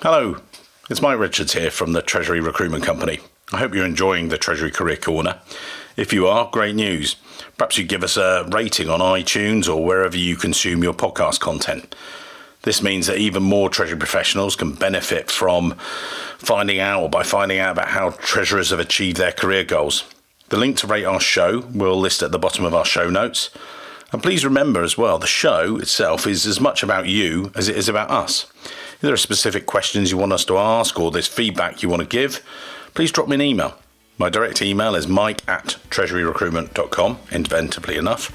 Hello, it's Mike Richards here from the Treasury Recruitment Company. I hope you're enjoying the Treasury Career Corner. If you are, great news. Perhaps you give us a rating on iTunes or wherever you consume your podcast content. This means that even more Treasury professionals can benefit from finding out or by finding out about how treasurers have achieved their career goals. The link to rate our show we'll list at the bottom of our show notes. And please remember as well, the show itself is as much about you as it is about us. If there are specific questions you want us to ask or there's feedback you want to give, please drop me an email. My direct email is mike at treasuryrecruitment.com, inventively enough.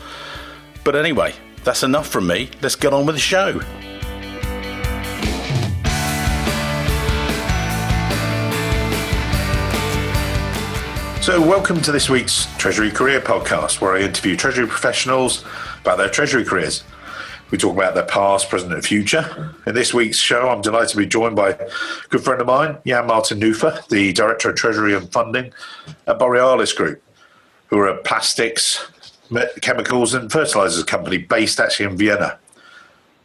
But anyway, that's enough from me. Let's get on with the show. So, welcome to this week's Treasury Career Podcast, where I interview Treasury professionals about their Treasury careers. We talk about their past, present, and future. In this week's show, I'm delighted to be joined by a good friend of mine, Jan Martin Nufer, the Director of Treasury and Funding at Borealis Group, who are a plastics, chemicals, and fertilizers company based actually in Vienna.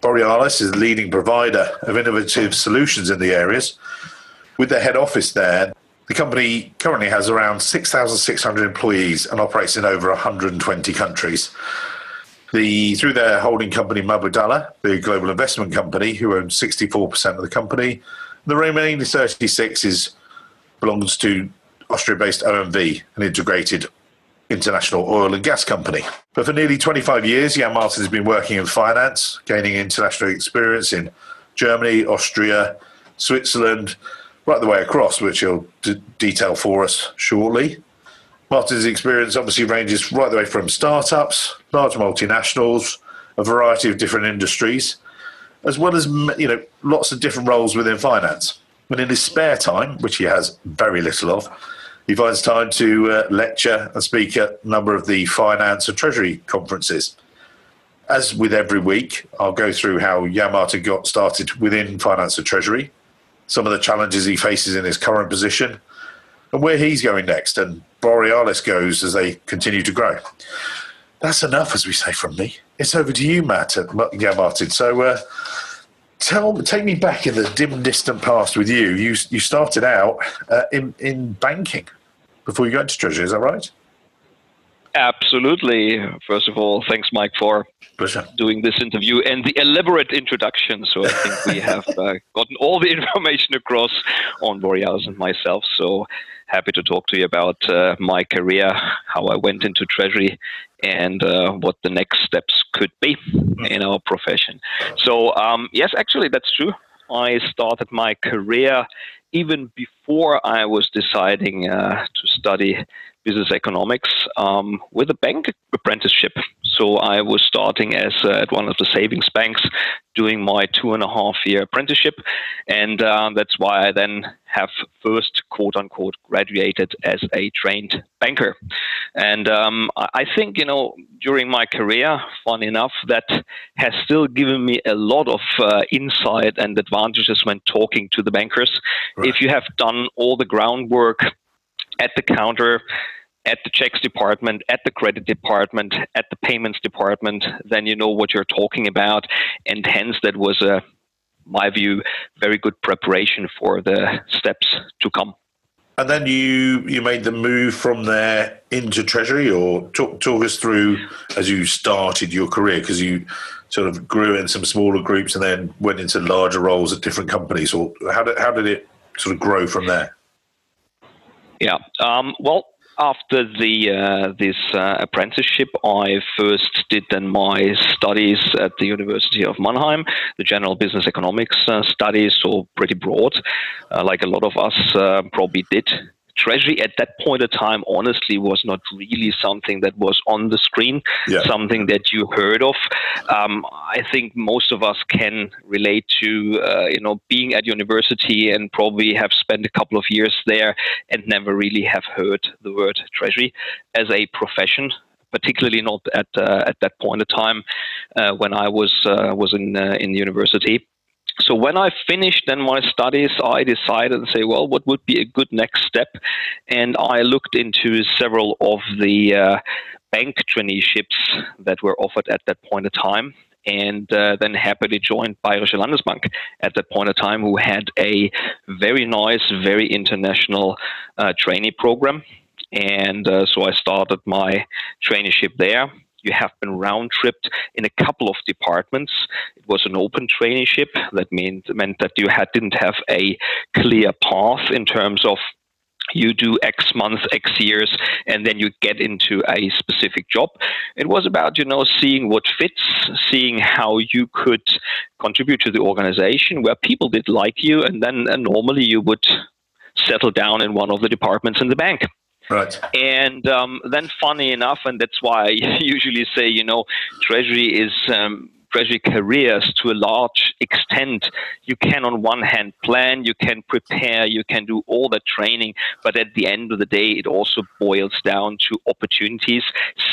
Borealis is the leading provider of innovative solutions in the areas. With their head office there, the company currently has around 6,600 employees and operates in over 120 countries. The, through their holding company Mubadala, the global investment company, who owns 64% of the company, the remaining 36 is belongs to Austria-based OMV, an integrated international oil and gas company. But for nearly 25 years, Jan Martin has been working in finance, gaining international experience in Germany, Austria, Switzerland, right the way across, which he'll d- detail for us shortly. Martin's experience obviously ranges right the way from startups, large multinationals, a variety of different industries, as well as you know lots of different roles within finance. And in his spare time, which he has very little of, he finds time to uh, lecture and speak at a number of the finance and treasury conferences. As with every week, I'll go through how Martin got started within finance and treasury, some of the challenges he faces in his current position, and where he's going next, and Borealis goes as they continue to grow. That's enough, as we say from me. It's over to you, Matt. Yeah, Martin. So, uh, tell, take me back in the dim, distant past with you. You you started out uh, in in banking before you got into treasury. Is that right? Absolutely. First of all, thanks, Mike, for Pleasure. doing this interview and the elaborate introduction. So I think we have uh, gotten all the information across on Borealis and myself. So happy to talk to you about uh, my career, how I went into Treasury, and uh, what the next steps could be in our profession. So, um, yes, actually, that's true. I started my career even before I was deciding uh, to study business economics um, with a bank apprenticeship. So I was starting as uh, at one of the savings banks, doing my two and a half year apprenticeship, and uh, that's why I then have first quote unquote graduated as a trained banker. And um, I think you know during my career, fun enough, that has still given me a lot of uh, insight and advantages when talking to the bankers. Right. If you have done all the groundwork at the counter at the checks department, at the credit department, at the payments department, then you know what you're talking about. And hence, that was a, my view, very good preparation for the steps to come. And then you you made the move from there into Treasury, or talk talk us through as you started your career because you sort of grew in some smaller groups and then went into larger roles at different companies. Or how did how did it sort of grow from there? Yeah. Um, well, after the uh, this uh, apprenticeship, I first did then my studies at the University of Mannheim, the general business economics uh, studies, so pretty broad, uh, like a lot of us uh, probably did Treasury at that point of time, honestly, was not really something that was on the screen, yeah. something that you heard of. Um, I think most of us can relate to, uh, you know, being at university and probably have spent a couple of years there and never really have heard the word Treasury as a profession particularly not at uh, at that point of time uh, when I was uh, was in uh, in university so when I finished then my studies, I decided to say, well, what would be a good next step? And I looked into several of the uh, bank traineeships that were offered at that point of time. and uh, then happily joined Bayerische Landesbank at that point of time, who had a very nice, very international uh, trainee program. And uh, so I started my traineeship there. You have been round tripped in a couple of departments. It was an open traineeship. That meant meant that you had didn't have a clear path in terms of you do X months, X years, and then you get into a specific job. It was about, you know, seeing what fits, seeing how you could contribute to the organization where people did like you, and then uh, normally you would settle down in one of the departments in the bank. Right. And um, then, funny enough, and that's why I usually say, you know, Treasury is um, treasury careers to a large extent. You can, on one hand, plan, you can prepare, you can do all the training, but at the end of the day, it also boils down to opportunities,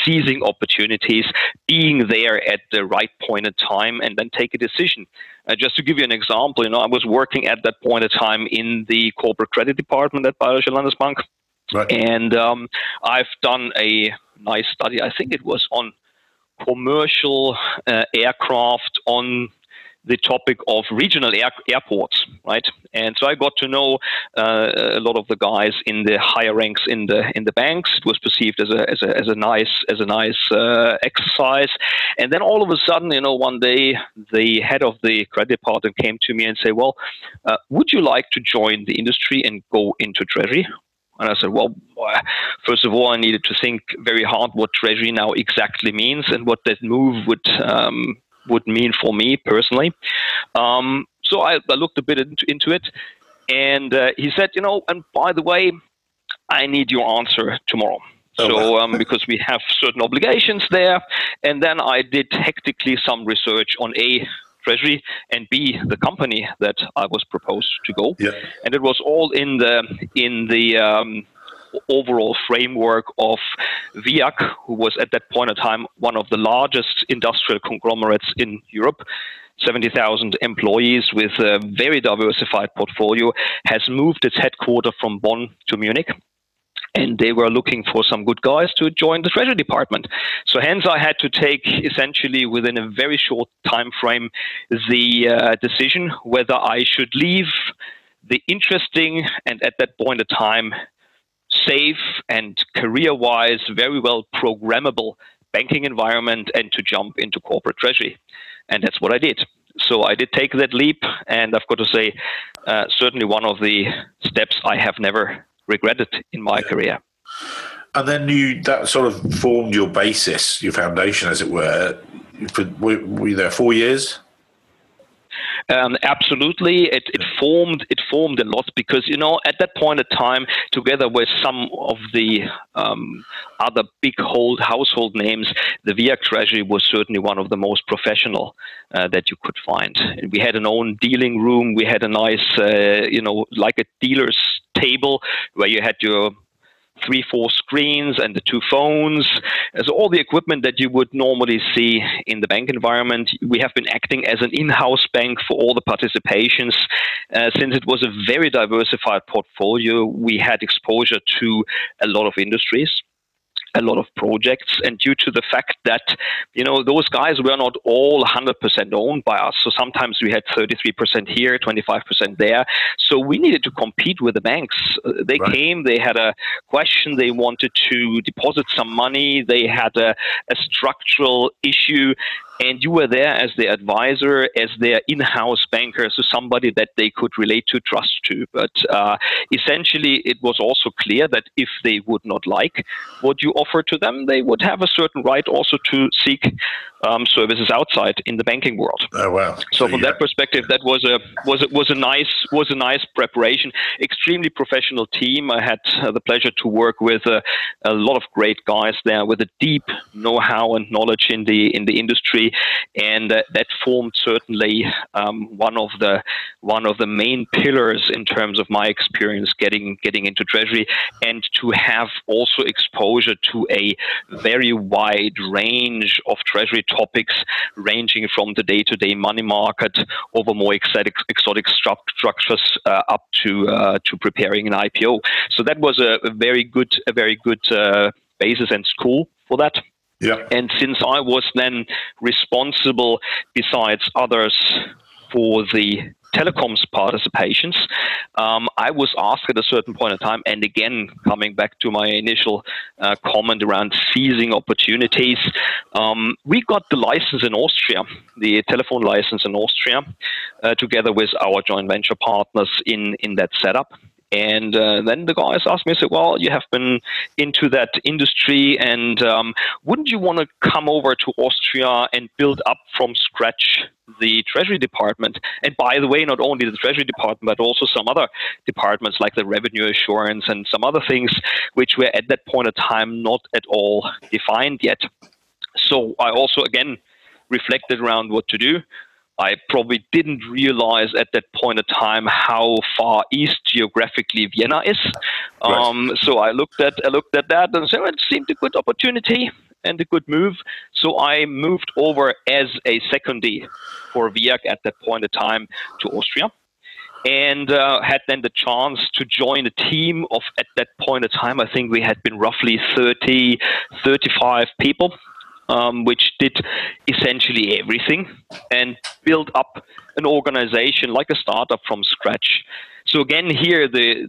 seizing opportunities, being there at the right point in time, and then take a decision. Uh, just to give you an example, you know, I was working at that point in time in the corporate credit department at Bayerische Landesbank. Right. And um, I've done a nice study. I think it was on commercial uh, aircraft on the topic of regional air, airports, right? And so I got to know uh, a lot of the guys in the higher ranks in the in the banks. It was perceived as a as a, as a nice as a nice uh, exercise. And then all of a sudden, you know, one day the head of the credit department came to me and say, "Well, uh, would you like to join the industry and go into treasury?" And I said, well, first of all, I needed to think very hard what treasury now exactly means and what that move would um, would mean for me personally. Um, so I, I, looked a bit into, into it, and uh, he said, you know, and by the way, I need your answer tomorrow. Oh, so, um, because we have certain obligations there, and then I did hectically some research on a treasury and b the company that I was proposed to go. Yeah. And it was all in the in the um, overall framework of VIAG, who was at that point in time one of the largest industrial conglomerates in Europe. 70,000 employees with a very diversified portfolio, has moved its headquarters from Bonn to Munich and they were looking for some good guys to join the treasury department. So hence i had to take essentially within a very short time frame the uh, decision whether i should leave the interesting and at that point of time safe and career wise very well programmable banking environment and to jump into corporate treasury. And that's what i did. So I did take that leap, and I've got to say, uh, certainly one of the steps I have never regretted in my yeah. career. And then you that sort of formed your basis, your foundation, as it were. For, were, were you there four years? Um, absolutely, it, it formed it formed a lot because you know at that point of time, together with some of the um, other big hold household names, the VIAG Treasury was certainly one of the most professional uh, that you could find. We had an own dealing room. We had a nice, uh, you know, like a dealer's table where you had your three, four screens and the two phones. So all the equipment that you would normally see in the bank environment. We have been acting as an in-house bank for all the participations. Uh, since it was a very diversified portfolio, we had exposure to a lot of industries a lot of projects. And due to the fact that, you know, those guys were not all 100% owned by us. So sometimes we had 33% here, 25% there. So we needed to compete with the banks. Uh, they right. came, they had a question, they wanted to deposit some money, they had a, a structural issue and you were there as their advisor, as their in-house banker, so somebody that they could relate to, trust to. But uh, essentially, it was also clear that if they would not like what you offer to them, they would have a certain right also to seek um, services outside in the banking world. Oh wow! So, so from yeah. that perspective, that was a was a, was a nice was a nice preparation. Extremely professional team. I had uh, the pleasure to work with uh, a lot of great guys there with a deep know-how and knowledge in the in the industry, and uh, that formed certainly um, one of the one of the main pillars in terms of my experience getting getting into treasury and to have also exposure to a very wide range of treasury topics ranging from the day-to-day money market over more exotic, exotic structures uh, up to uh, to preparing an IPO. So that was a, a very good a very good uh, basis and school for that. Yeah. And since I was then responsible, besides others, for the telecoms participations, um, I was asked at a certain point in time, and again, coming back to my initial uh, comment around seizing opportunities, um, we got the license in Austria, the telephone license in Austria, uh, together with our joint venture partners in, in that setup. And uh, then the guys asked me, I said, well, you have been into that industry, and um, wouldn't you want to come over to Austria and build up from scratch the Treasury Department? And by the way, not only the Treasury Department, but also some other departments like the Revenue Assurance and some other things which were at that point of time not at all defined yet. So I also, again, reflected around what to do. I probably didn't realize at that point of time how far east geographically Vienna is. Um. So I looked at I looked at that and said well, it seemed a good opportunity and a good move. So I moved over as a secondee for VIAG at that point of time to Austria. And uh, had then the chance to join a team of, at that point of time, I think we had been roughly 30, 35 people um, which did essentially everything and built up an organization like a startup from scratch. So again, here the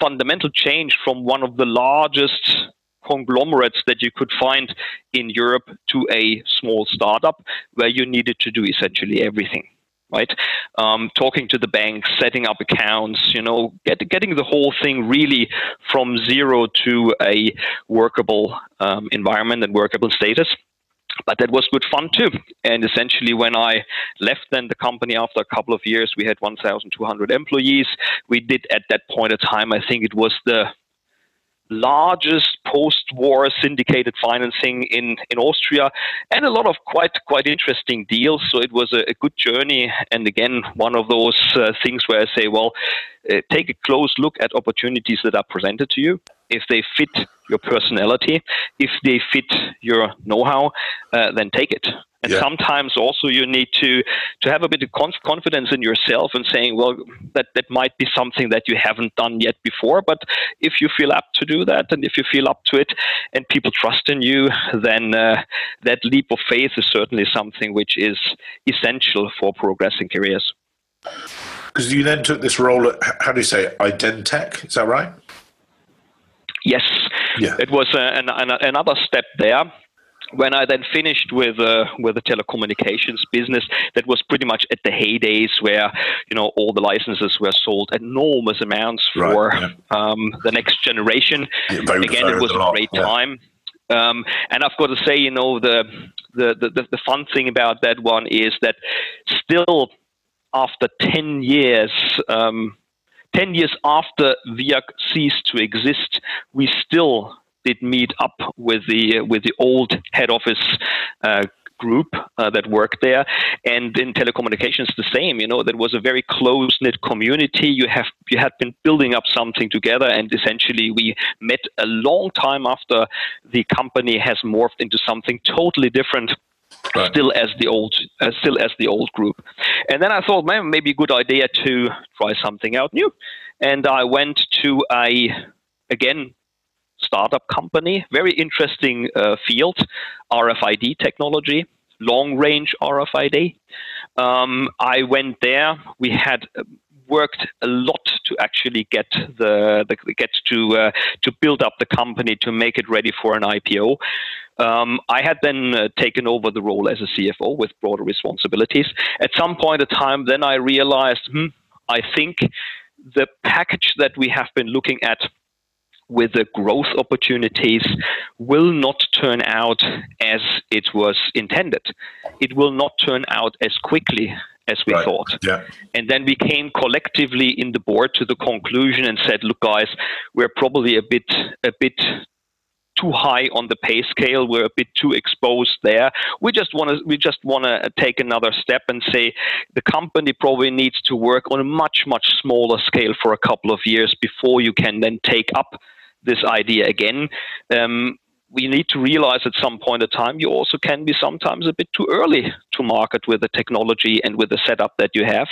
fundamental change from one of the largest conglomerates that you could find in Europe to a small startup where you needed to do essentially everything right? Um, talking to the banks, setting up accounts, you know, get, getting the whole thing really from zero to a workable um, environment and workable status but that was good fun too. And essentially, when I left then the company after a couple of years, we had 1,200 employees. We did at that point of time, I think it was the largest post-war syndicated financing in, in Austria, and a lot of quite quite interesting deals. So it was a, a good journey, and again, one of those uh, things where I say, well, uh, take a close look at opportunities that are presented to you if they fit your personality, if they fit your know-how, uh, then take it. And yeah. sometimes also you need to to have a bit of confidence in yourself and saying, well, that that might be something that you haven't done yet before, but if you feel up to do that, and if you feel up to it, and people trust in you, then uh, that leap of faith is certainly something which is essential for progressing careers. Because you then took this role at how do you say Identec? Is that right? Yes, yeah. it was uh, an, an, another step there when I then finished with uh, with the telecommunications business, that was pretty much at the heydays where you know all the licenses were sold enormous amounts for right, yeah. um, the next generation. Yeah, Again, it was a, great yeah. time. Um, and I've got to say, you know, the, the the the fun thing about that one is that still after ten years. Um, 10 years after VIAG ceased to exist, we still did meet up with the with the old head office uh, group uh, that worked there. And in telecommunications the same you know that was a very close knit community. You have you had been building up something together and essentially we met a long time after the company has morphed into something totally different Right. still as the old uh, still as the old group and then i thought man maybe a good idea to try something out new and i went to a again startup company very interesting uh, field rfid technology long range rfid um, i went there we had worked a lot to actually get the, the get to uh, to build up the company to make it ready for an IPO. Um, I had then uh, taken over the role as a CFO with broader responsibilities. At some point of time, then I realized, hmm, I think the package that we have been looking at with the growth opportunities will not turn out as it was intended. It will not turn out as quickly as we right. thought. Yeah. And then we came collectively in the board to the conclusion and said, look, guys, we're probably a bit a bit too high on the pay scale. We're a bit too exposed there. We just want to we just want to take another step and say the company probably needs to work on a much much smaller scale for a couple of years before you can then take up this idea again. Um, we need to realize at some point in time you also can be sometimes a bit too early to market with the technology and with the setup that you have.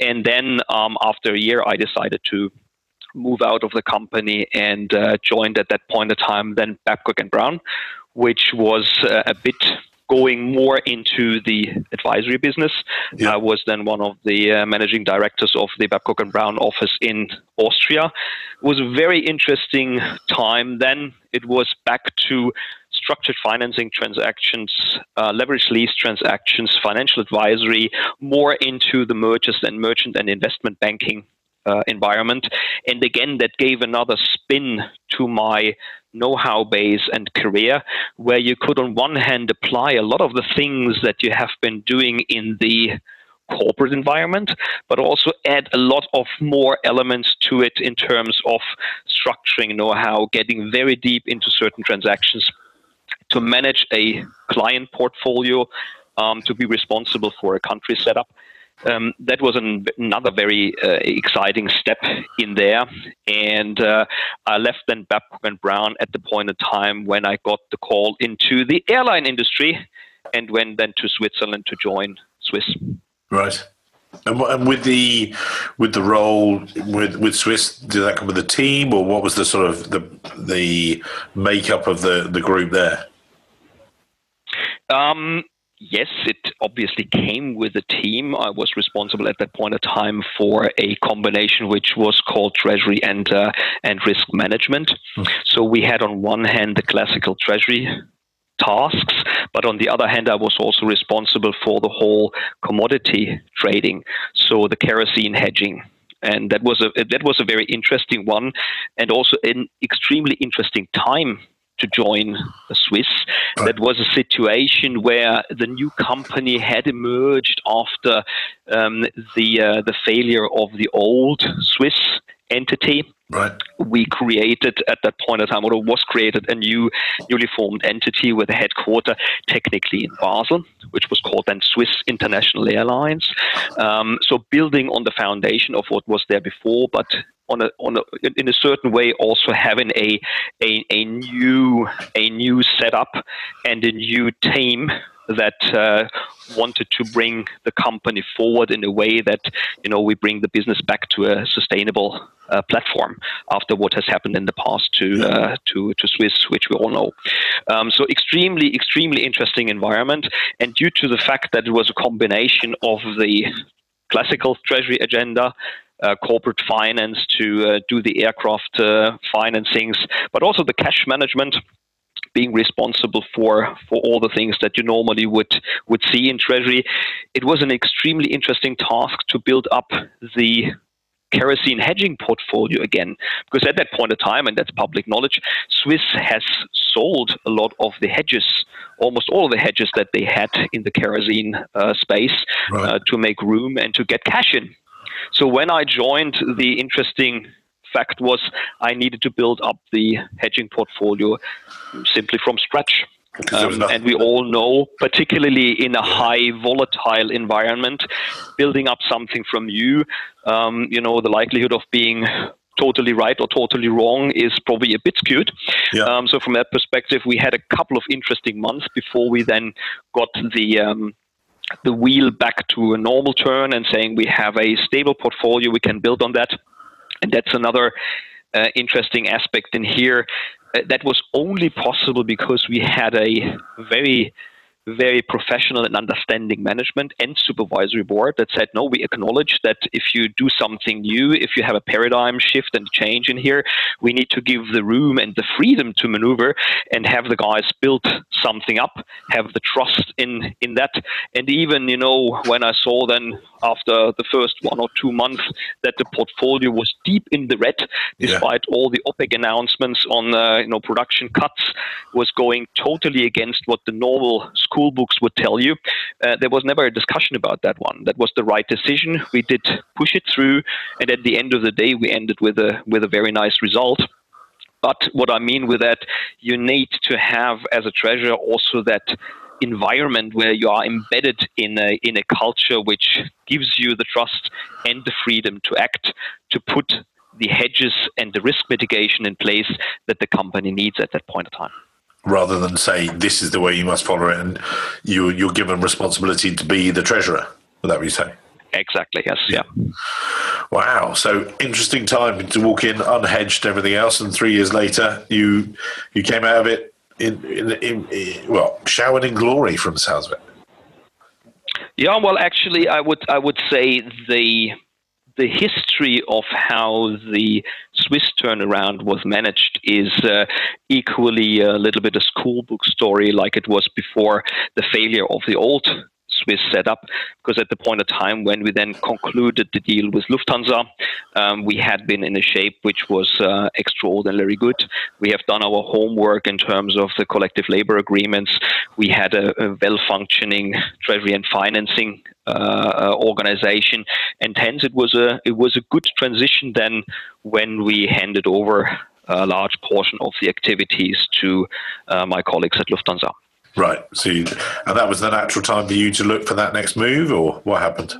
And then um, after a year, I decided to move out of the company and uh, joined at that point in time then Babcock and Brown, which was uh, a bit going more into the advisory business. Yeah. I was then one of the uh, managing directors of the Babcock and Brown office in Austria. It was a very interesting time then. It was back to structured financing transactions, uh, leverage lease transactions, financial advisory, more into the mergers and merchant and investment banking uh, environment. And again, that gave another spin to my know how base and career, where you could, on one hand, apply a lot of the things that you have been doing in the corporate environment, but also add a lot of more elements to it in terms of structuring know how, getting very deep into certain transactions to manage a client portfolio, um, to be responsible for a country setup. Um, that was an, another very uh, exciting step in there. And uh, I left then Babcock and Brown at the point in time when I got the call into the airline industry and went then to Switzerland to join Swiss. Right. And, and with the with the role with with Swiss, did that come with the team, or what was the sort of the the makeup of the the group there? Um, yes, it obviously came with a team. I was responsible at that point of time for a combination which was called treasury and uh, and risk management. Mm. So we had on one hand the classical treasury tasks, but on the other hand, I was also responsible for the whole commodity trading, so the kerosene hedging. And that was a that was a very interesting one, and also an extremely interesting time to join the Swiss. That was a situation where the new company had emerged after um, the uh, the failure of the old Swiss entity. Right. We created at that point in time, or was created, a new newly formed entity with a headquarter technically in Basel, which was called then Swiss International Airlines. Um, so building on the foundation of what was there before, but on a, on a, in a certain way also having a, a, a new a new setup and a new team that uh, wanted to bring the company forward in a way that you know we bring the business back to a sustainable uh, platform after what has happened in the past to uh, to to Swiss, which we all know. Um, so extremely extremely interesting environment, and due to the fact that it was a combination of the classical treasury agenda uh, corporate finance to uh, do the aircraft uh, financings, but also the cash management being responsible for for all the things that you normally would would see in treasury it was an extremely interesting task to build up the kerosene hedging portfolio again because at that point of time and that's public knowledge swiss has sold a lot of the hedges almost all of the hedges that they had in the kerosene uh, space right. uh, to make room and to get cash in so when I joined, the interesting fact was I needed to build up the hedging portfolio simply from scratch. Um, and we all know, particularly in a high volatile environment, building up something from you, um, you know, the likelihood of being totally right or totally wrong is probably a bit skewed. Yeah. Um, so from that perspective, we had a couple of interesting months before we then got the um, the wheel back to a normal turn and saying we have a stable portfolio, we can build on that. And that's another uh, interesting aspect in here. Uh, that was only possible because we had a very very professional and understanding management and supervisory board that said, no, we acknowledge that if you do something new, if you have a paradigm shift and change in here, we need to give the room and the freedom to maneuver and have the guys build something up, have the trust in, in that. And even, you know, when I saw then after the first one or two months that the portfolio was deep in the red, despite yeah. all the OPEC announcements on, uh, you know, production cuts, was going totally against what the normal school books would tell you. Uh, there was never a discussion about that one. That was the right decision. We did push it through, and at the end of the day, we ended with a with a very nice result. But what I mean with that, you need to have as a treasurer also that environment where you are embedded in a in a culture which gives you the trust and the freedom to act to put the hedges and the risk mitigation in place that the company needs at that point of time rather than say this is the way you must follow it and you you're given responsibility to be the treasurer would that be say Exactly. Yes. Yeah. Wow. So interesting time to walk in unhedged, everything else, and three years later, you you came out of it in, in, in, in well, showered in glory from the sounds of it. Yeah. Well, actually, I would I would say the the history of how the Swiss turnaround was managed is uh, equally a little bit a schoolbook story, like it was before the failure of the old Swiss setup, because at the point of time when we then concluded the deal with Lufthansa, um, we had been in a shape which was uh, extraordinarily good. We have done our homework in terms of the collective labor agreements. We had a, a well functioning treasury and financing uh, organization, and hence it was a it was a good transition then when we handed over a large portion of the activities to uh, my colleagues at Lufthansa. Right. So, you, and that was the natural time for you to look for that next move, or what happened?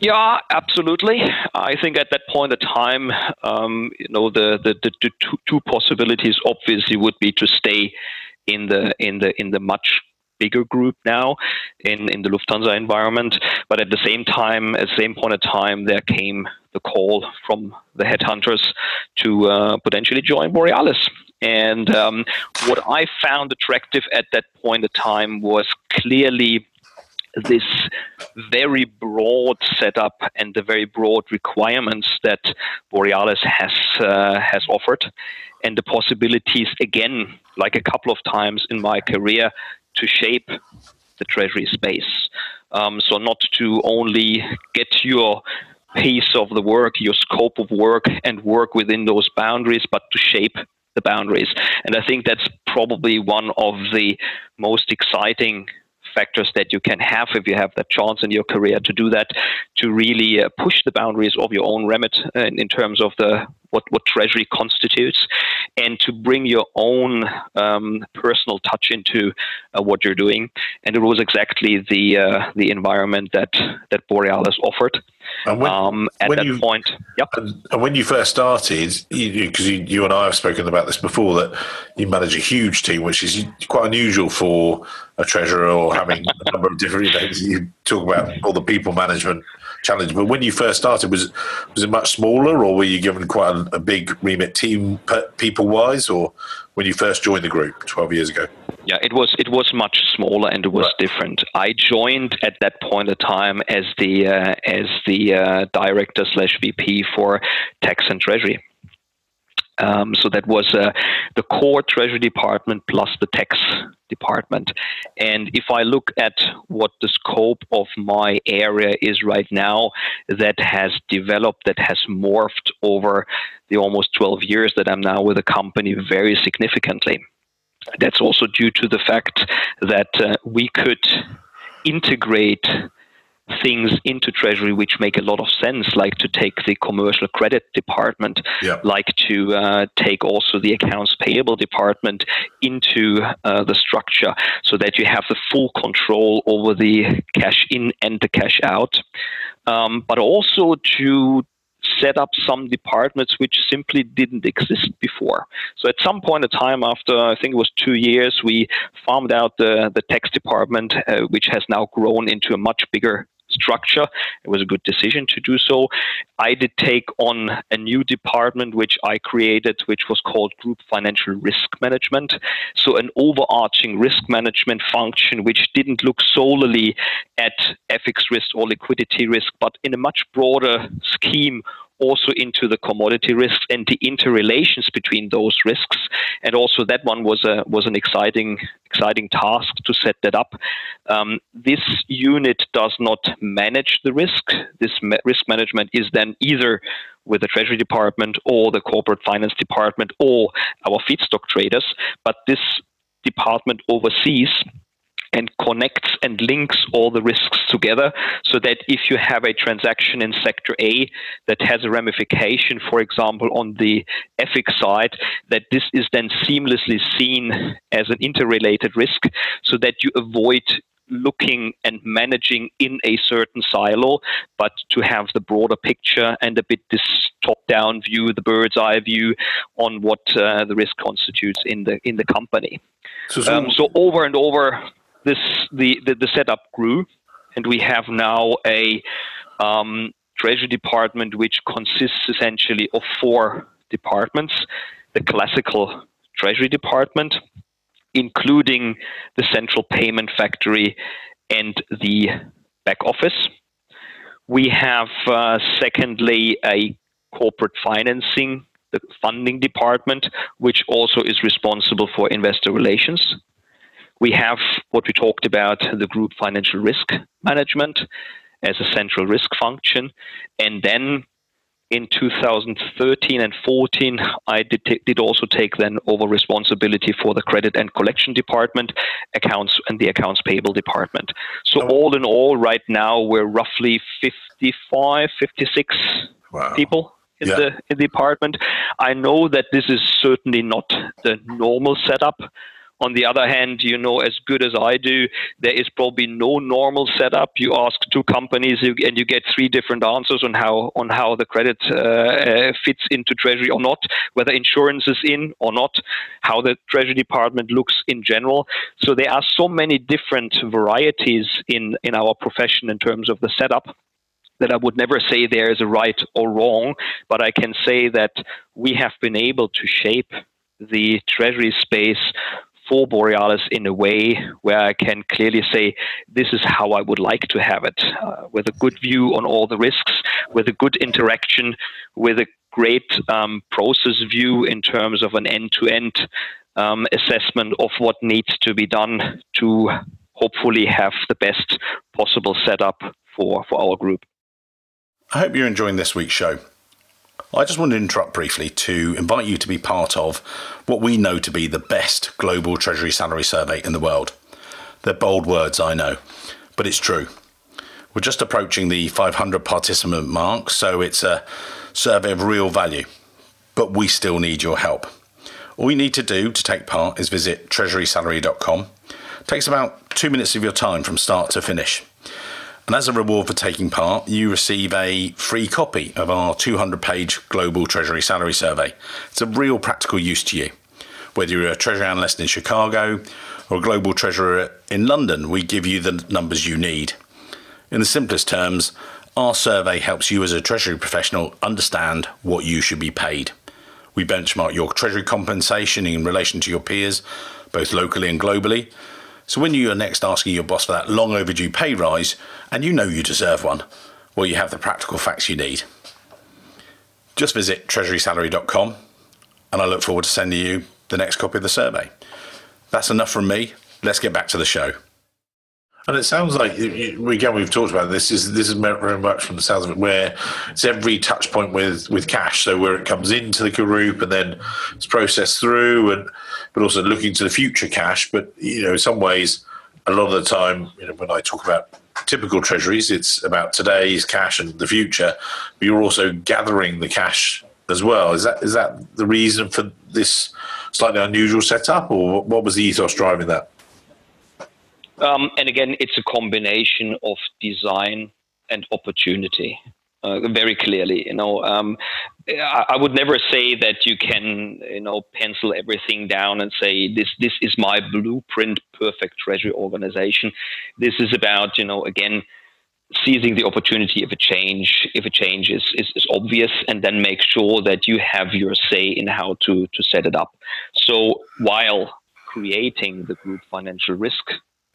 Yeah, absolutely. I think at that point of time, um, you know, the, the, the, the two, two, possibilities obviously would be to stay in the in the in the much bigger group now in, in the Lufthansa environment. But at the same time, at the same point of time, there came the call from the headhunters to uh, potentially join Borealis. And um, what I found attractive at that point of time was clearly this very broad setup and the very broad requirements that Borealis has uh, has offered, and the possibilities again, like a couple of times in my career, to shape the treasury space. Um, so not to only get your piece of the work, your scope of work, and work within those boundaries, but to shape the boundaries. And I think that's probably one of the most exciting factors that you can have if you have that chance in your career to do that, to really uh, push the boundaries of your own remit uh, in terms of the what, what treasury constitutes, and to bring your own um, personal touch into uh, what you're doing. And it was exactly the uh, the environment that that Borealis offered. And when, um, at when that you, point, yep. And, and, when you first started, because you, you, you, and I have spoken about this before, that you manage a huge team, which is quite unusual for a treasurer or having a number of different things. You talk about all the people management challenge. But when you first started, was was it much smaller, or were you given quite a, a big remit team people wise, or when you first joined the group twelve years ago? Yeah, it was it was much smaller and it was right. different. I joined at that point of time as the uh, as the uh, director slash VP for tax and treasury. Um, so that was uh, the core treasury department plus the tax department. And if I look at what the scope of my area is right now, that has developed, that has morphed over the almost 12 years that I'm now with the company very significantly. That's also due to the fact that uh, we could integrate things into Treasury which make a lot of sense, like to take the commercial credit department, yeah. like to uh, take also the accounts payable department into uh, the structure so that you have the full control over the cash in and the cash out. Um, but also to set up some departments which simply didn't exist before. So at some point in time, after I think it was two years, we farmed out the, the tax department, uh, which has now grown into a much bigger structure. It was a good decision to do so. I did take on a new department which I created, which was called Group Financial Risk Management. So, an overarching risk management function which didn't look solely at FX risk or liquidity risk, but in a much broader scheme also into the commodity risks and the interrelations between those risks. And also that one was a was an exciting exciting task to set that up. Um, this unit does not manage the risk. This ma- risk management is then either with the Treasury Department or the Corporate Finance Department or our feedstock traders, but this department oversees and connects and links all the risks together so that if you have a transaction in sector A that has a ramification, for example, on the FX side, that this is then seamlessly seen as an interrelated risk so that you avoid looking and managing in a certain silo, but to have the broader picture and a bit this top-down view, the bird's eye view on what uh, the risk constitutes in the in the company. So, so, um, so over and over, this the, the, the setup grew and we have now a um, Treasury Department which consists essentially of four departments: the classical Treasury Department, including the central payment factory and the back office. We have, uh, secondly, a corporate financing, the funding department, which also is responsible for investor relations. We have what we talked about the group financial risk management as a central risk function. And then in 2013 and 14, I did, did also take then over responsibility for the credit and collection department, accounts and the accounts payable department. So oh. all in all, right now we're roughly 55, 56 wow. people in yeah. the in the department. I know that this is certainly not the normal setup. On the other hand, you know as good as I do, there is probably no normal setup. You ask two companies and you get three different answers on how on how the credit uh, uh, fits into Treasury or not, whether insurance is in or not, how the Treasury Department looks in general. So there are so many different varieties in in our profession in terms of the setup that I would never say there is a right or wrong, but I can say that we have been able to shape the treasury space for Borealis in a way where I can clearly say this is how I would like to have it, uh, with a good view on all the risks, with a good interaction, with a great um, process view in terms of an end-to-end um, assessment of what needs to be done to hopefully have the best possible setup for, for our group. I hope you're enjoying this week's show. I just want to interrupt briefly to invite you to be part of what we know to be the best global Treasury salary survey in the world. They're bold words, I know, but it's true. We're just approaching the 500 participant mark, so it's a survey of real value. But we still need your help. All you need to do to take part is visit treasurysalary.com. It takes about two minutes of your time from start to finish. And as a reward for taking part, you receive a free copy of our 200 page Global Treasury Salary Survey. It's a real practical use to you. Whether you're a treasury analyst in Chicago or a global treasurer in London, we give you the numbers you need. In the simplest terms, our survey helps you as a treasury professional understand what you should be paid. We benchmark your treasury compensation in relation to your peers, both locally and globally, so when you are next asking your boss for that long overdue pay rise, and you know you deserve one, well, you have the practical facts you need. Just visit treasurysalary.com, and I look forward to sending you the next copy of the survey. That's enough from me. Let's get back to the show. And it sounds like again we've talked about this. Is this is very much from the sounds of it, where it's every touch point with with cash. So where it comes into the group and then it's processed through, and but also looking to the future cash. But you know, in some ways, a lot of the time, you know, when I talk about typical treasuries, it's about today's cash and the future. But you're also gathering the cash as well. Is that is that the reason for this slightly unusual setup, or what was the ethos driving that? Um, and again, it's a combination of design and opportunity. Uh, very clearly, you know, um, I, I, would never say that you can, you know, pencil everything down and say this this is my blueprint, perfect treasury organization. This is about, you know, again, seizing the opportunity if a change if a change is, is, is, obvious and then make sure that you have your say in how to to set it up so while creating the group financial risk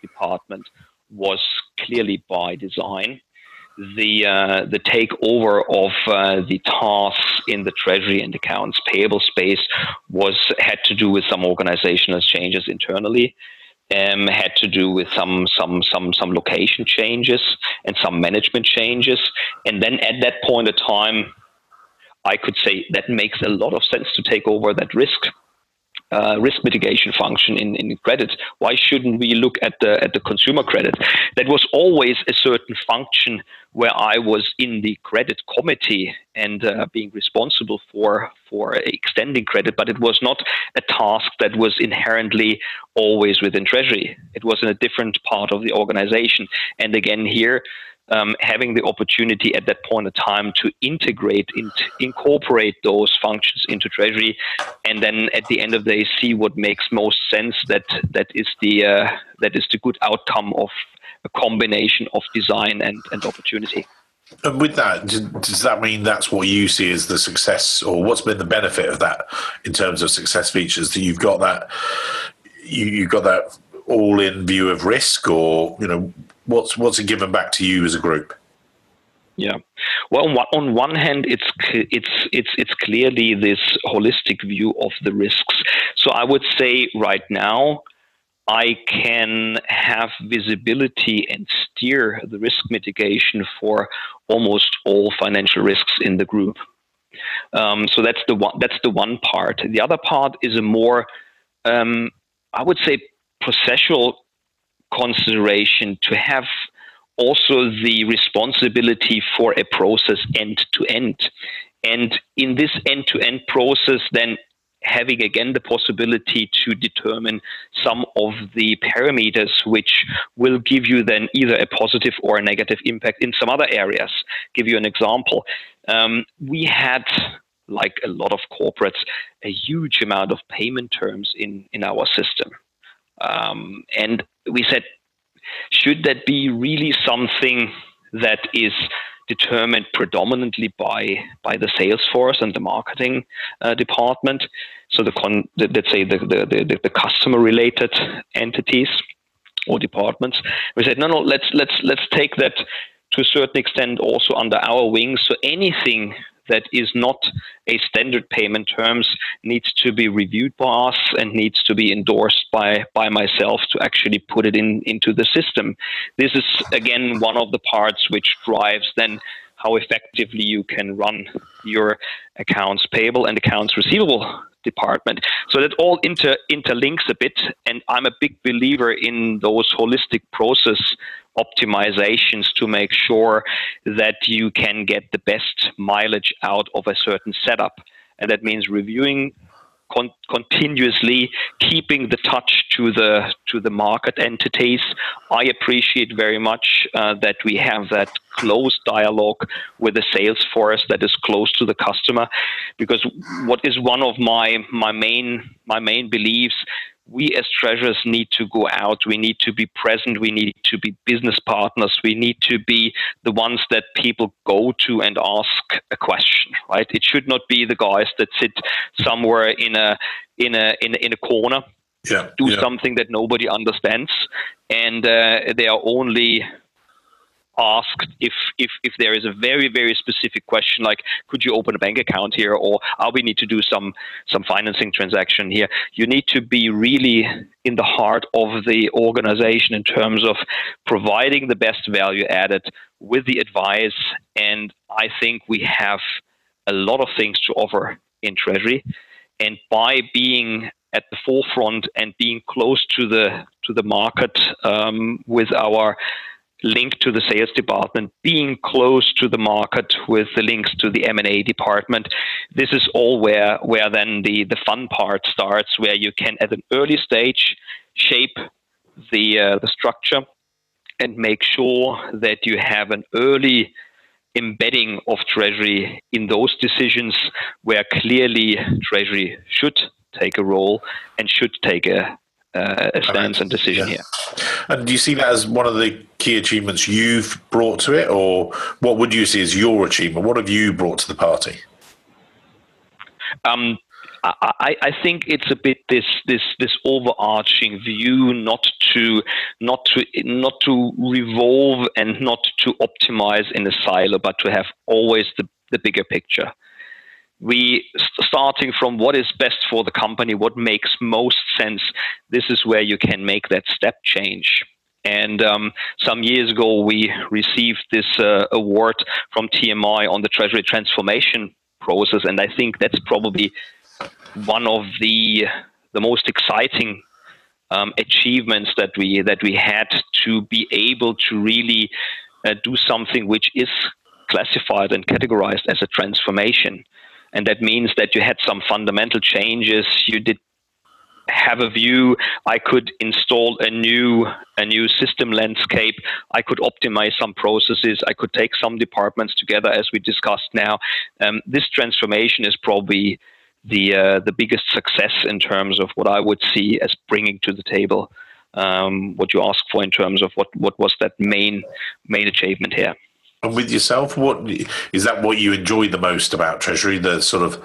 department was clearly by design. The uh, the takeover of uh, the tasks in the treasury and accounts payable space was had to do with some organizational changes internally. Um, had to do with some some some some location changes and some management changes, and then at that point of time, I could say that makes a lot of sense to take over that risk uh, risk mitigation function in, in credit. Why shouldn't we look at the at the consumer credit? That was always a certain function where I was in the credit committee and uh, being responsible for for extending credit, but it was not a task that was inherently always within Treasury. It was in a different part of the organization. And again, here um, having the opportunity at that point of time to integrate, in, incorporate those functions into Treasury, and then at the end of the day see what makes most sense. That that is the uh, that is the good outcome of a combination of design and, and opportunity. And with that, does that mean that's what you see as the success, or what's been the benefit of that in terms of success features? That you've got that, you, you've got that all-in view of risk, or you know, what's what's it given back to you as a group? Yeah, well, on one hand, it's it's it's it's clearly this holistic view of the risks. So I would say right now, I can have visibility and steer the risk mitigation for almost all financial risks in the group. Um, so that's the one. That's the one part. The other part is a more, um, I would say, processual consideration to have also the responsibility for a process end to end. And in this end to end process, then having again the possibility to determine some of the parameters which will give you then either a positive or a negative impact in some other areas. Give you an example. Um, we had like a lot of corporates, a huge amount of payment terms in, in our system. Um, and we said, should that be really something that is determined predominantly by by the sales force and the marketing uh, department. So the, con, the, let's say the the, the, the customer related entities or departments. We said no no let's let's let's take that to a certain extent also under our wings. So anything that is not a standard payment terms needs to be reviewed by us and needs to be endorsed by by myself to actually put it in into the system. This is again one of the parts which drives then how effectively you can run your accounts payable and accounts receivable department. So that all inter interlinks a bit, and I'm a big believer in those holistic process optimizations to make sure that you can get the best mileage out of a certain setup. And that means reviewing con- continuously, keeping the touch to the to the market entities. I appreciate very much uh, that we have that close dialogue with the sales force that is close to the customer, because what is one of my my main my main beliefs we as treasurers need to go out. We need to be present. We need to be business partners. We need to be the ones that people go to and ask a question. Right? It should not be the guys that sit somewhere in a in a in a, in a corner. Yeah, do yeah. something that nobody understands, and uh, they are only asked if, if, if there is a very, very specific question like, could you open a bank account here or are we need to do some, some financing transaction here? You need to be really in the heart of the organization in terms of providing the best value added with the advice. And I think we have a lot of things to offer in Treasury. And by being at the forefront and being close to the to the market um, with our link to the sales department, being close to the market with the links to the M&A department. This is all where, where then the, the fun part starts, where you can at an early stage shape the, uh, the structure and make sure that you have an early embedding of Treasury in those decisions where clearly Treasury should take a role and should take a, uh, a stance and decision yeah. here. And do you see that as one of the key achievements you've brought to it, or what would you see as your achievement? What have you brought to the party? Um, I, I, think it's a bit this this this overarching view, not to not to not to revolve and not to optimize in a silo, but to have always the, the bigger picture we starting from what is best for the company, what makes most sense. This is where you can make that step change. And um, some years ago, we received this uh, award from TMI on the treasury transformation process, and I think that's probably one of the the most exciting um, achievements that we that we had to be able to really uh, do something which is classified and categorized as a transformation and that means that you had some fundamental changes. You did have a view. I could install a new a new system landscape. I could optimize some processes. I could take some departments together, as we discussed now. Um, this transformation is probably the uh, the biggest success in terms of what I would see as bringing to the table um, what you ask for in terms of what, what was that main main achievement here. And with yourself, what is that? What you enjoy the most about Treasury? The sort of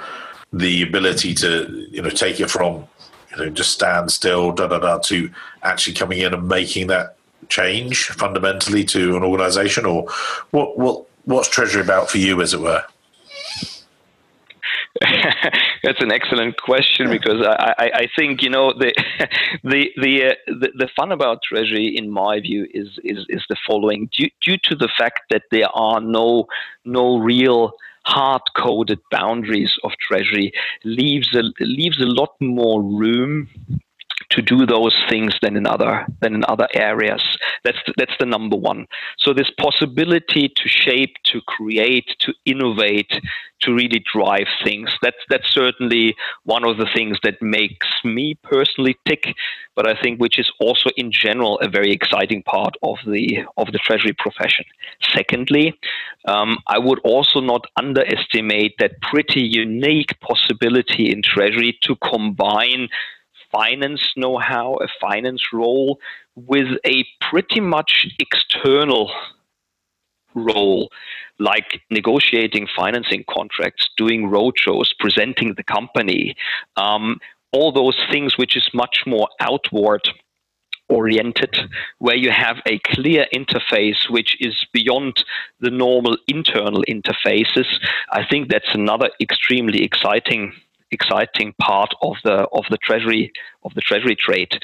the ability to you know take it from you know just stand still, da da da, to actually coming in and making that change fundamentally to an organisation, or what what what's Treasury about for you, as it were? That's an excellent question because I, I, I, think you know the the the, uh, the, the fun about Treasury, in my view, is is, is the following: due, due to the fact that there are no no real hard coded boundaries of Treasury, leaves a leaves a lot more room to do those things than in other than in other areas. That's the, that's the number one. So this possibility to shape, to create, to innovate, to really drive things. That's that's certainly one of the things that makes me personally tick. But I think which is also in general a very exciting part of the of the treasury profession. Secondly, um, I would also not underestimate that pretty unique possibility in treasury to combine finance know how, a finance role, with a pretty much external role, like negotiating financing contracts, doing roadshows, presenting the company, um, all those things which is much more outward oriented, where you have a clear interface which is beyond the normal internal interfaces. I think that's another extremely exciting exciting part of the of the treasury of the treasury trade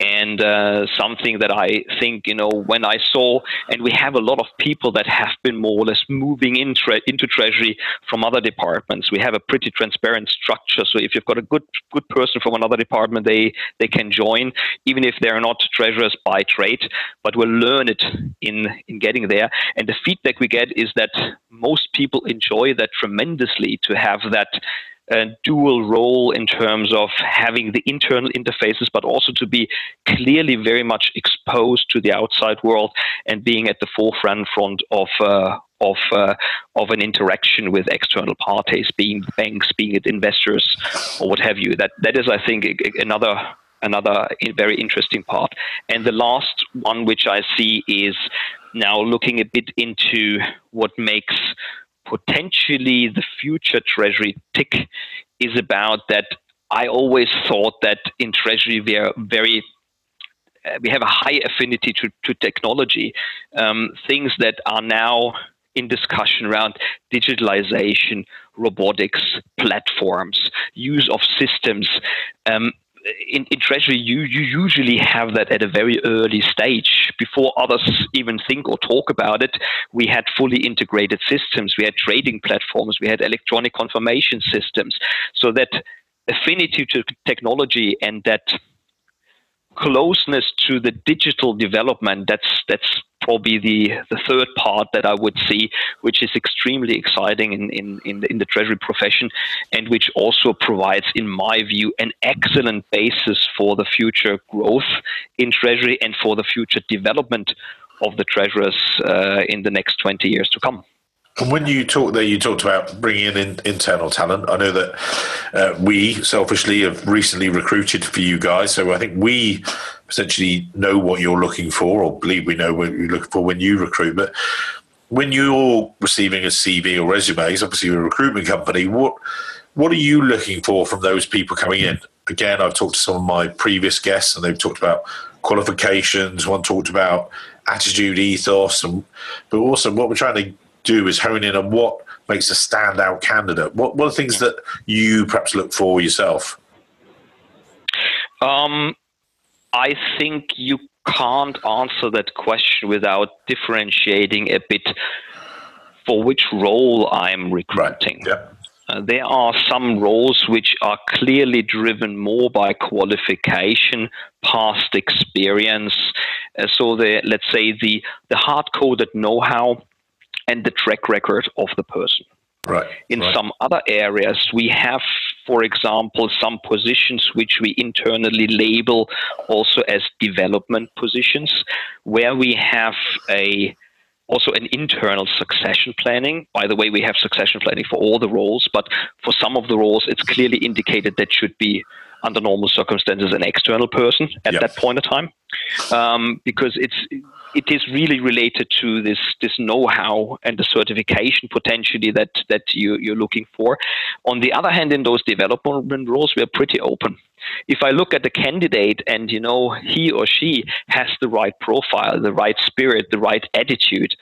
and uh, something that I think you know when I saw, and we have a lot of people that have been more or less moving in tre- into treasury from other departments. We have a pretty transparent structure, so if you've got a good good person from another department, they they can join, even if they're not treasurers by trade, but we'll learn it in in getting there. And the feedback we get is that most people enjoy that tremendously to have that a dual role in terms of having the internal interfaces, but also to be clearly very much exposed to the outside world and being at the forefront front of uh, of uh, of an interaction with external parties, being banks, being it investors, or what have you. That that is, I think, another another very interesting part. And the last one, which I see, is now looking a bit into what makes potentially the future treasury tick is about that I always thought that in treasury we are very uh, we have a high affinity to, to technology. Um, things that are now in discussion around digitalization, robotics, platforms, use of systems. Um, in, in treasury, you, you usually have that at a very early stage before others even think or talk about it. We had fully integrated systems, we had trading platforms, we had electronic confirmation systems. So that affinity to technology and that closeness to the digital development that's that's probably the, the third part that I would see, which is extremely exciting in, in, in, the, in the treasury profession, and which also provides, in my view, an excellent basis for the future growth in treasury and for the future development of the treasurers uh, in the next 20 years to come. And when you talk there, you talked about bringing in internal talent. I know that uh, we selfishly have recently recruited for you guys, so I think we essentially know what you're looking for, or believe we know what you're looking for when you recruit. But when you're receiving a CV or resumes, obviously you're a recruitment company. What what are you looking for from those people coming in? Again, I've talked to some of my previous guests, and they've talked about qualifications. One talked about attitude, ethos, and but also what we're trying to do is hone in on what makes a standout candidate. What what are things that you perhaps look for yourself? Um, I think you can't answer that question without differentiating a bit for which role I'm recruiting. Right. Yeah. Uh, there are some roles which are clearly driven more by qualification, past experience. Uh, so the let's say the the hard coded know how and the track record of the person. Right. In right. some other areas, we have, for example, some positions which we internally label also as development positions, where we have a also an internal succession planning. By the way, we have succession planning for all the roles, but for some of the roles, it's clearly indicated that should be under normal circumstances, an external person at yep. that point of time, um, because it's it is really related to this this know-how and the certification potentially that that you you're looking for. On the other hand, in those development roles, we are pretty open. If I look at the candidate and you know he or she has the right profile, the right spirit, the right attitude,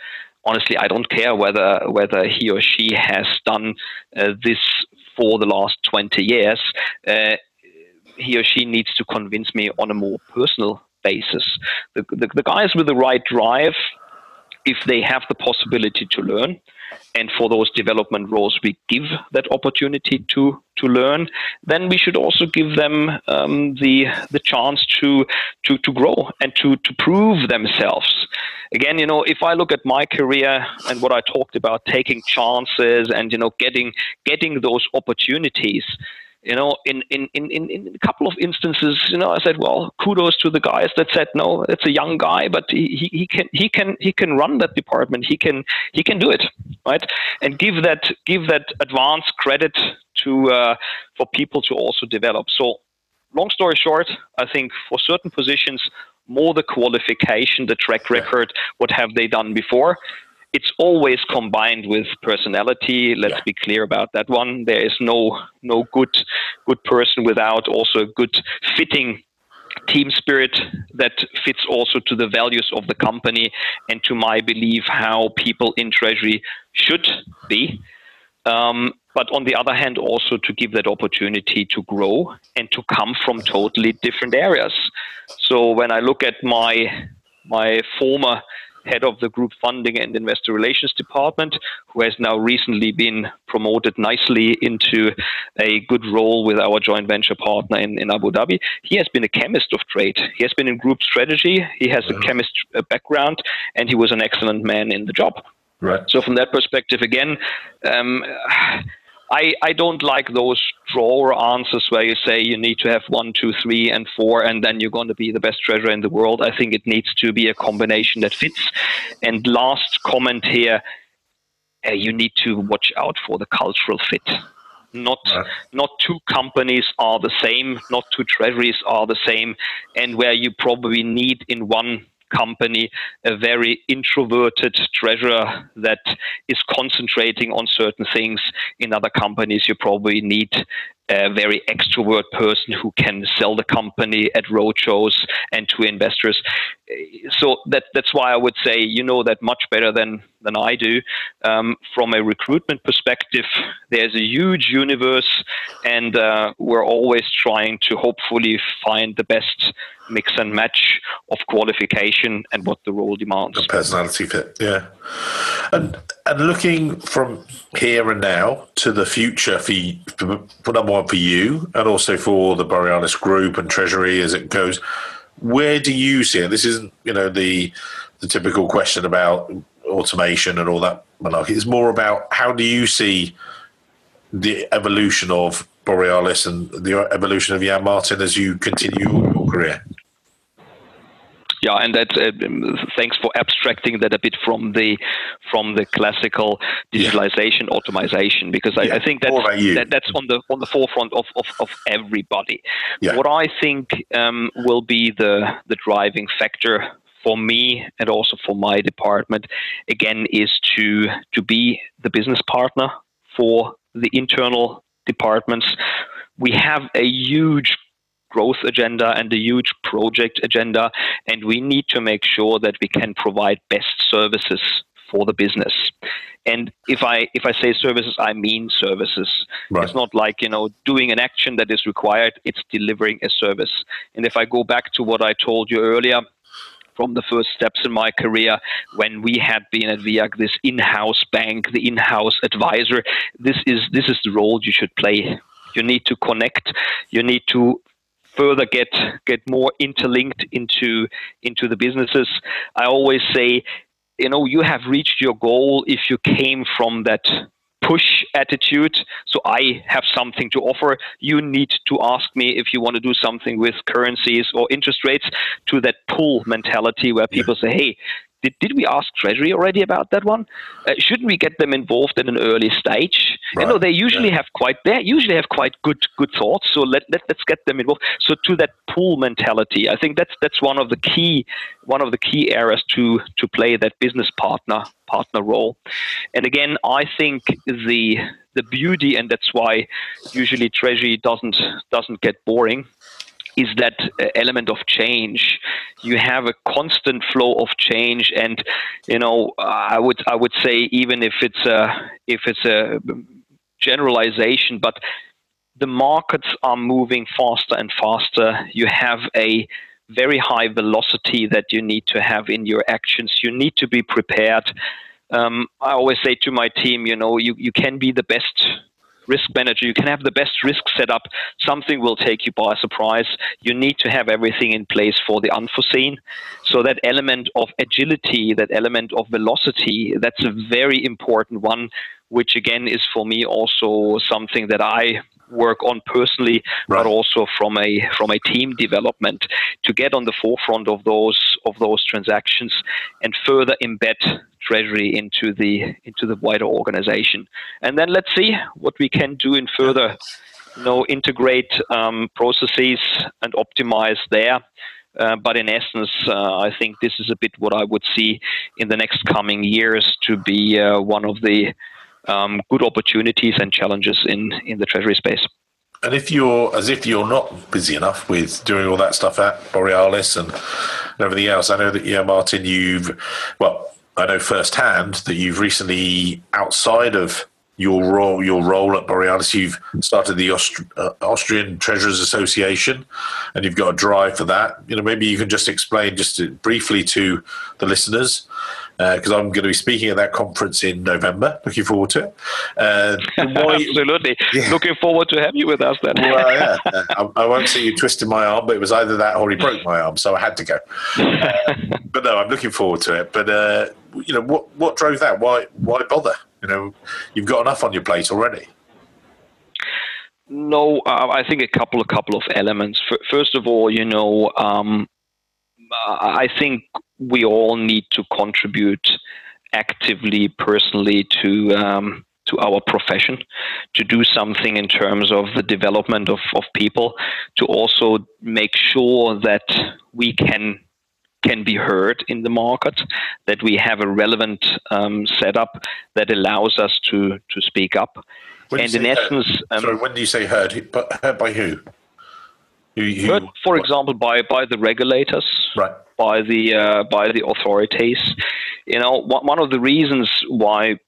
honestly, I don't care whether whether he or she has done uh, this for the last 20 years. Uh, he or she needs to convince me on a more personal basis. The, the, the guys with the right drive, if they have the possibility to learn, and for those development roles we give that opportunity to to learn, then we should also give them um, the the chance to to to grow and to to prove themselves. Again, you know, if I look at my career and what I talked about, taking chances and you know getting getting those opportunities, you know, in, in, in, in a couple of instances, you know, I said, well, kudos to the guys that said, no, it's a young guy, but he, he, he can he can he can run that department. He can he can do it, right? And give that give that advance credit to uh, for people to also develop. So, long story short, I think for certain positions, more the qualification, the track record, what have they done before, it's always combined with personality. Let's yeah. be clear about that one. There is no no good good person without also a good fitting team spirit that fits also to the values of the company and to my belief how people in treasury should be. Um, but on the other hand, also to give that opportunity to grow and to come from totally different areas. So when I look at my my former head of the group funding and investor relations department, who has now recently been promoted nicely into a good role with our joint venture partner in, in Abu Dhabi. He has been a chemist of trade. He has been in group strategy. He has a chemist uh, background, and he was an excellent man in the job. Right. So from that perspective, again. Um, I, I don't like those drawer answers where you say you need to have one, two, three, and four, and then you're going to be the best treasurer in the world. I think it needs to be a combination that fits. And last comment here uh, you need to watch out for the cultural fit. Not, right. not two companies are the same, not two treasuries are the same, and where you probably need in one company, a very introverted treasurer that is concentrating on certain things. In other companies, you probably need a very extrovert person who can sell the company at roadshows and to investors. So that that's why I would say you know that much better than than I do. Um, from a recruitment perspective, there's a huge universe, and uh, we're always trying to hopefully find the best mix and match of qualification and what the role demands. The personality fit, yeah. And and looking from here and now to the future for, for number one for you, and also for the Borealis Group and Treasury as it goes. Where do you see it? This isn't, you know, the the typical question about automation and all that malarkey. It's more about how do you see the evolution of Borealis and the evolution of Jan Martin as you continue your career? Yeah, and that uh, thanks for abstracting that a bit from the from the classical digitalization yeah. automation because yeah. I, I, think that's that, that's on the on the forefront of, of, of everybody. Yeah. What I think um, will be the the driving factor for me and also for my department again is to to be the business partner for the internal departments. We have a huge growth agenda and a huge project agenda, and we need to make sure that we can provide best services for the business. And if I if I say services, I mean services. Right. It's not like you know doing an action that is required. It's delivering a service. And if I go back to what I told you earlier, from the first steps in my career when we had been at VIAG, this in-house bank, the in-house advisor. This is this is the role you should play. You need to connect. You need to further get get more interlinked into into the businesses. I always say, you know, you have reached your goal if you came from that push attitude. So I have something to offer. You need to ask me if you want to do something with currencies or interest rates to that pull mentality where people say, hey, did, did we ask Treasury already about that one? Uh, shouldn't we get them involved in an early stage? Right. You know, they usually yeah. have quite they usually have quite good good thoughts. So let, let let's get them involved. So to that pool mentality, I think that's that's one of the key one of the key areas to to play that business partner partner role. And again, I think the the beauty, and that's why usually Treasury doesn't doesn't get boring, is that uh, element of change. You have a constant flow of change, and you know, I would I would say even if it's a if it's a generalization, but the markets are moving faster and faster. You have a very high velocity that you need to have in your actions. You need to be prepared. Um, I always say to my team, you know, you, you can be the best risk manager. You can have the best risk setup. Something will take you by surprise. You need to have everything in place for the unforeseen. So that element of agility, that element of velocity, that's a very important one, which again is for me also something that I work on personally, right. but also from a from a team development to get on the forefront of those of those transactions and further embed treasury into the into the wider organization. And then let's see what we can do in further you know, integrate um, processes and optimize there. Uh, but in essence, uh, I think this is a bit what I would see in the next coming years to be uh, one of the um, good opportunities and challenges in in the treasury space. And if you're as if you're not busy enough with doing all that stuff at Borealis and, and everything else, I know that yeah, Martin, you've well, I know firsthand that you've recently outside of your role your role at Borealis. You've started the Aust- uh, Austrian Treasurers Association, and you've got a drive for that. You know, maybe you can just explain just to, briefly to the listeners because uh, I'm going to be speaking at that conference in November. Looking forward to it. Uh, why, Absolutely. Yeah. Looking forward to have you with us then. well, yeah. I, I, won't see you twisting my arm, but it was either that or he broke my arm, so I had to go. Uh, but no, I'm looking forward to it. But uh, you know, what what drove that? Why why bother? You know, you've got enough on your plate already. No, uh, I think a couple, a couple of elements. First of all, you know, um, I think we all need to contribute actively, personally, to um, to our profession, to do something in terms of the development of, of people, to also make sure that we can can be heard in the market, that we have a relevant um, setup that allows us to to speak up. When and in essence, um, sorry, when do you say heard? Heard by who? Heard, for what? example, by by the regulators, right? By the uh, by the authorities. You know, one of the reasons why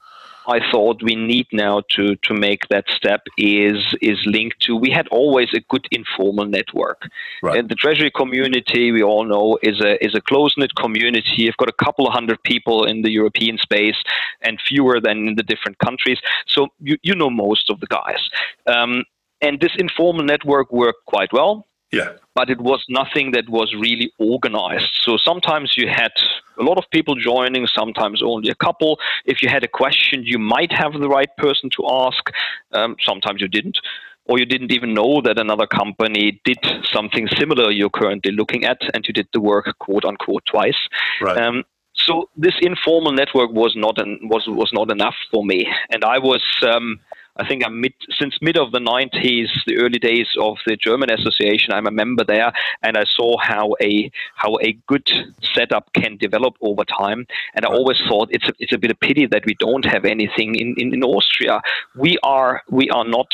I thought we need now to to make that step is is linked to we had always a good informal network. Right. And the treasury community we all know is a is a close knit community. You've got a couple of hundred people in the European space and fewer than in the different countries. So you you know most of the guys. Um, and this informal network worked quite well. Yeah. But it was nothing that was really organized. So sometimes you had a lot of people joining, sometimes only a couple. If you had a question, you might have the right person to ask. Um, sometimes you didn't. Or you didn't even know that another company did something similar you're currently looking at, and you did the work quote unquote twice. Right. Um, so this informal network was not an, was was not enough for me, and I was um, I think I'm mid since mid of the 90s, the early days of the German Association. I'm a member there, and I saw how a how a good setup can develop over time. And I always thought it's a, it's a bit of pity that we don't have anything in, in, in Austria. We are we are not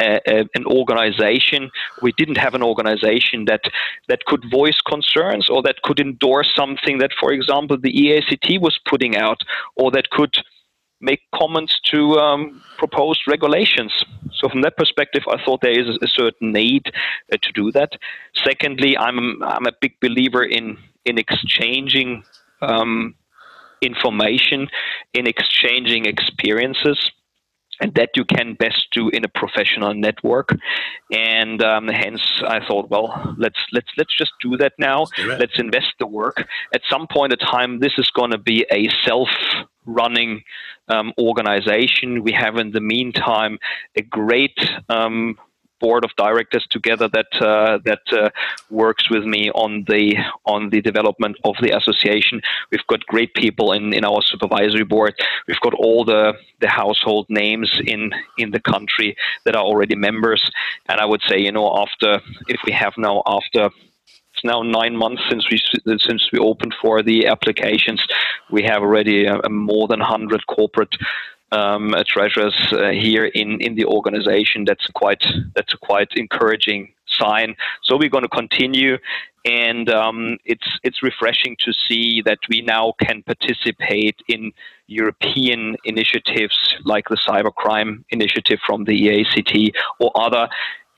an organization. We didn't have an organization that that could voice concerns or that could endorse something that, for example, the EACT was putting out, or that could make comments to um, proposed regulations. So from that perspective, I thought there is a certain need uh, to do that. Secondly, I'm I'm a big believer in in exchanging um, information, in exchanging experiences and that you can best do in a professional network. And um, hence, I thought, well, let's let's let's just do that now. Let's invest the work. At some point in time, this is going to be a self-running um, organization. We have, in the meantime, a great um, board of directors together that uh, that uh, works with me on the on the development of the association. We've got great people in, in our supervisory board. We've got all the, the household names in in the country that are already members. And I would say, you know, after if we have now after it's now nine months since we since we opened for the applications. We have already uh, more than 100 corporate um, uh, treasurers uh, here in, in the organization. That's quite that's a quite encouraging sign. So we're going to continue, and um, it's it's refreshing to see that we now can participate in European initiatives like the cybercrime initiative from the EACT or other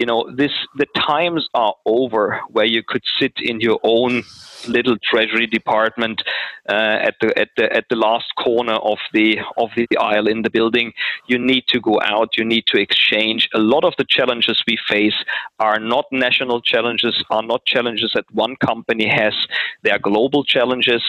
you know this the times are over where you could sit in your own little treasury department uh, at the at the at the last corner of the of the aisle in the building you need to go out you need to exchange a lot of the challenges we face are not national challenges are not challenges that one company has they are global challenges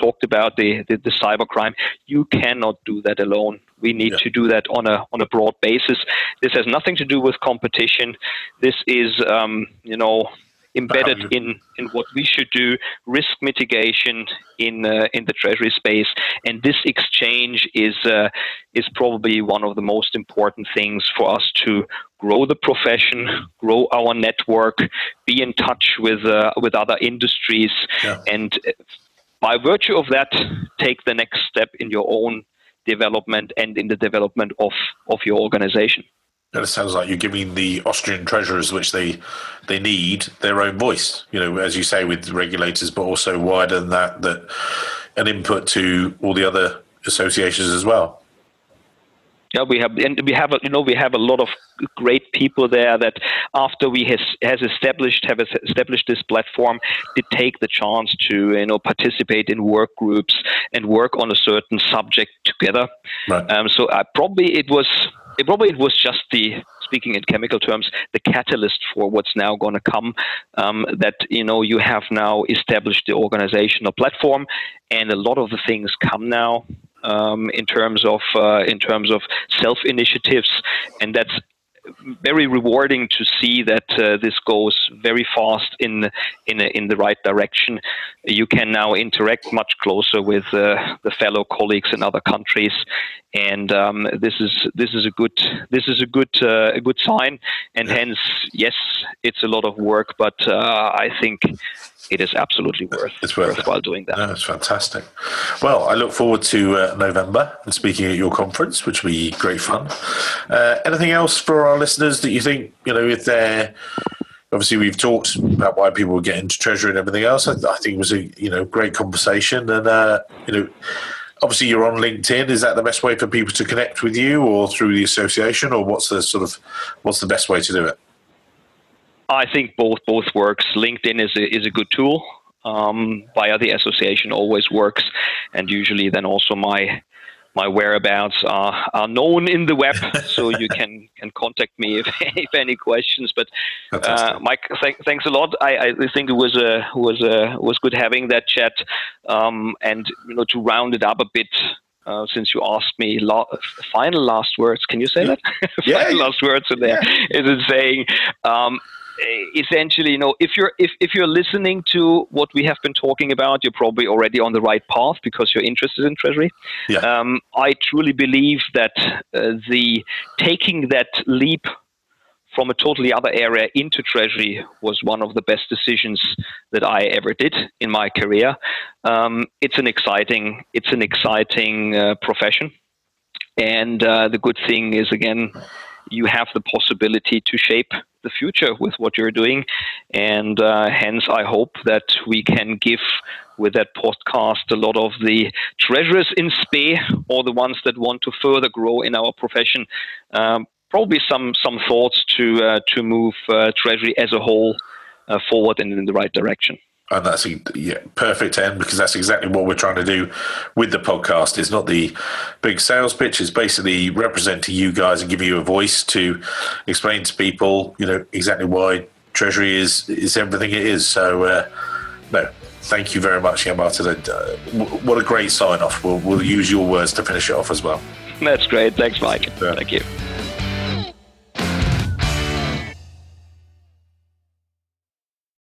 talked about the, the, the cybercrime. You cannot do that alone. We need yeah. to do that on a on a broad basis. This has nothing to do with competition. This is um, you know embedded in, in what we should do, risk mitigation in uh, in the treasury space, and this exchange is uh, is probably one of the most important things for us to grow the profession, grow our network, be in touch with uh, with other industries, yeah. and by virtue of that, take the next step in your own development and in the development of, of your organization. It sounds like you're giving the Austrian treasurers, which they they need, their own voice. You know, as you say, with regulators, but also wider than that, that an input to all the other associations as well. Yeah, we have and we have a, you know we have a lot of great people there that after we has has established have established this platform, they take the chance to you know participate in work groups and work on a certain subject together. Right. Um, so I probably it was it probably it was just the speaking in chemical terms the catalyst for what's now going to come um, that you know you have now established the organizational platform and a lot of the things come now um, in terms of uh, in terms of self initiatives, and that's very rewarding to see that uh, this goes very fast in in in the right direction. You can now interact much closer with uh, the fellow colleagues in other countries, and um, this is this is a good this is a good uh, a good sign. And hence, yes, it's a lot of work, but uh, I think it is absolutely worth it's worth worthwhile it. doing that. No, it's fantastic. Well, I look forward to uh, November and speaking at your conference, which will be great fun. Uh, anything else for our listeners that you think you know if they're obviously we've talked about why people get into treasury and everything else. I, I, think it was a you know great conversation, and uh, you know obviously you're on LinkedIn. Is that the best way for people to connect with you, or through the association, or what's the sort of what's the best way to do it? I think both both works. LinkedIn is a, is a good tool. Um, via the association always works, and usually then also my my whereabouts are, are known in the web, so you can, can contact me if, if any questions. But uh, Mike, th- thanks a lot. I, I think it was a was a was good having that chat, um, and you know to round it up a bit. Uh, since you asked me la- final last words, can you say that? Yeah. final last words in there yeah. is it saying um, essentially, you know, if you're if, if you're listening to what we have been talking about, you're probably already on the right path because you're interested in treasury. Yeah. Um, I truly believe that uh, the taking that leap from a totally other area into treasury was one of the best decisions that I ever did in my career. Um, it's an exciting it's an exciting uh, profession, and uh, the good thing is again you have the possibility to shape the future with what you're doing. And uh, hence, I hope that we can give with that podcast a lot of the treasurers in SPE or the ones that want to further grow in our profession. Um, probably some some thoughts to uh, to move uh, treasury as a whole uh, forward and in the right direction and that's a yeah, perfect end because that's exactly what we're trying to do with the podcast. It's not the big sales pitch; it's basically representing you guys and giving you a voice to explain to people, you know, exactly why Treasury is is everything it is. So, uh, no, thank you very much, Martin. Uh, what a great sign off. We'll, we'll use your words to finish it off as well. That's great. Thanks, Mike. Yeah. Thank you.